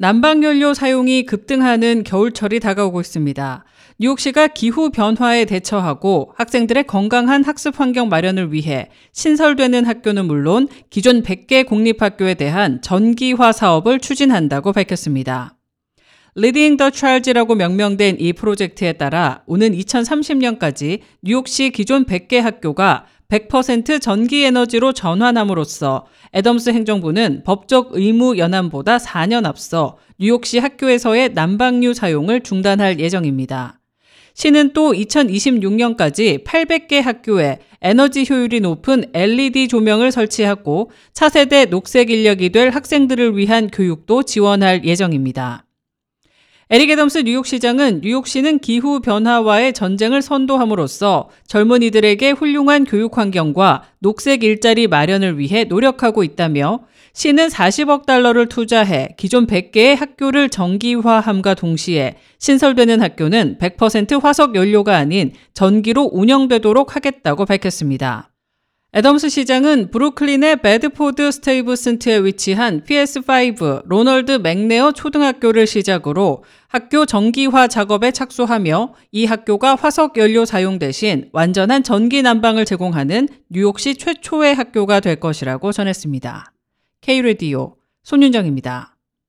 난방연료 사용이 급등하는 겨울철이 다가오고 있습니다. 뉴욕시가 기후 변화에 대처하고 학생들의 건강한 학습 환경 마련을 위해 신설되는 학교는 물론 기존 100개 공립학교에 대한 전기화 사업을 추진한다고 밝혔습니다. Leading the Child라고 명명된 이 프로젝트에 따라 오는 2030년까지 뉴욕시 기존 100개 학교가 100% 전기 에너지로 전환함으로써 애덤스 행정부는 법적 의무 연함보다 4년 앞서 뉴욕시 학교에서의 난방유 사용을 중단할 예정입니다. 시는 또 2026년까지 800개 학교에 에너지 효율이 높은 LED 조명을 설치하고 차세대 녹색 인력이 될 학생들을 위한 교육도 지원할 예정입니다. 에릭 애덤스 뉴욕시장은 뉴욕시는 기후 변화와의 전쟁을 선도함으로써 젊은이들에게 훌륭한 교육 환경과 녹색 일자리 마련을 위해 노력하고 있다며 시는 40억 달러를 투자해 기존 100개의 학교를 전기화함과 동시에 신설되는 학교는 100% 화석 연료가 아닌 전기로 운영되도록 하겠다고 밝혔습니다. 애덤스 시장은 브루클린의 베드포드 스테이브슨트에 위치한 PS5 로널드 맥네어 초등학교를 시작으로 학교 전기화 작업에 착수하며 이 학교가 화석 연료 사용 대신 완전한 전기 난방을 제공하는 뉴욕시 최초의 학교가 될 것이라고 전했습니다. K-Radio 손윤정입니다.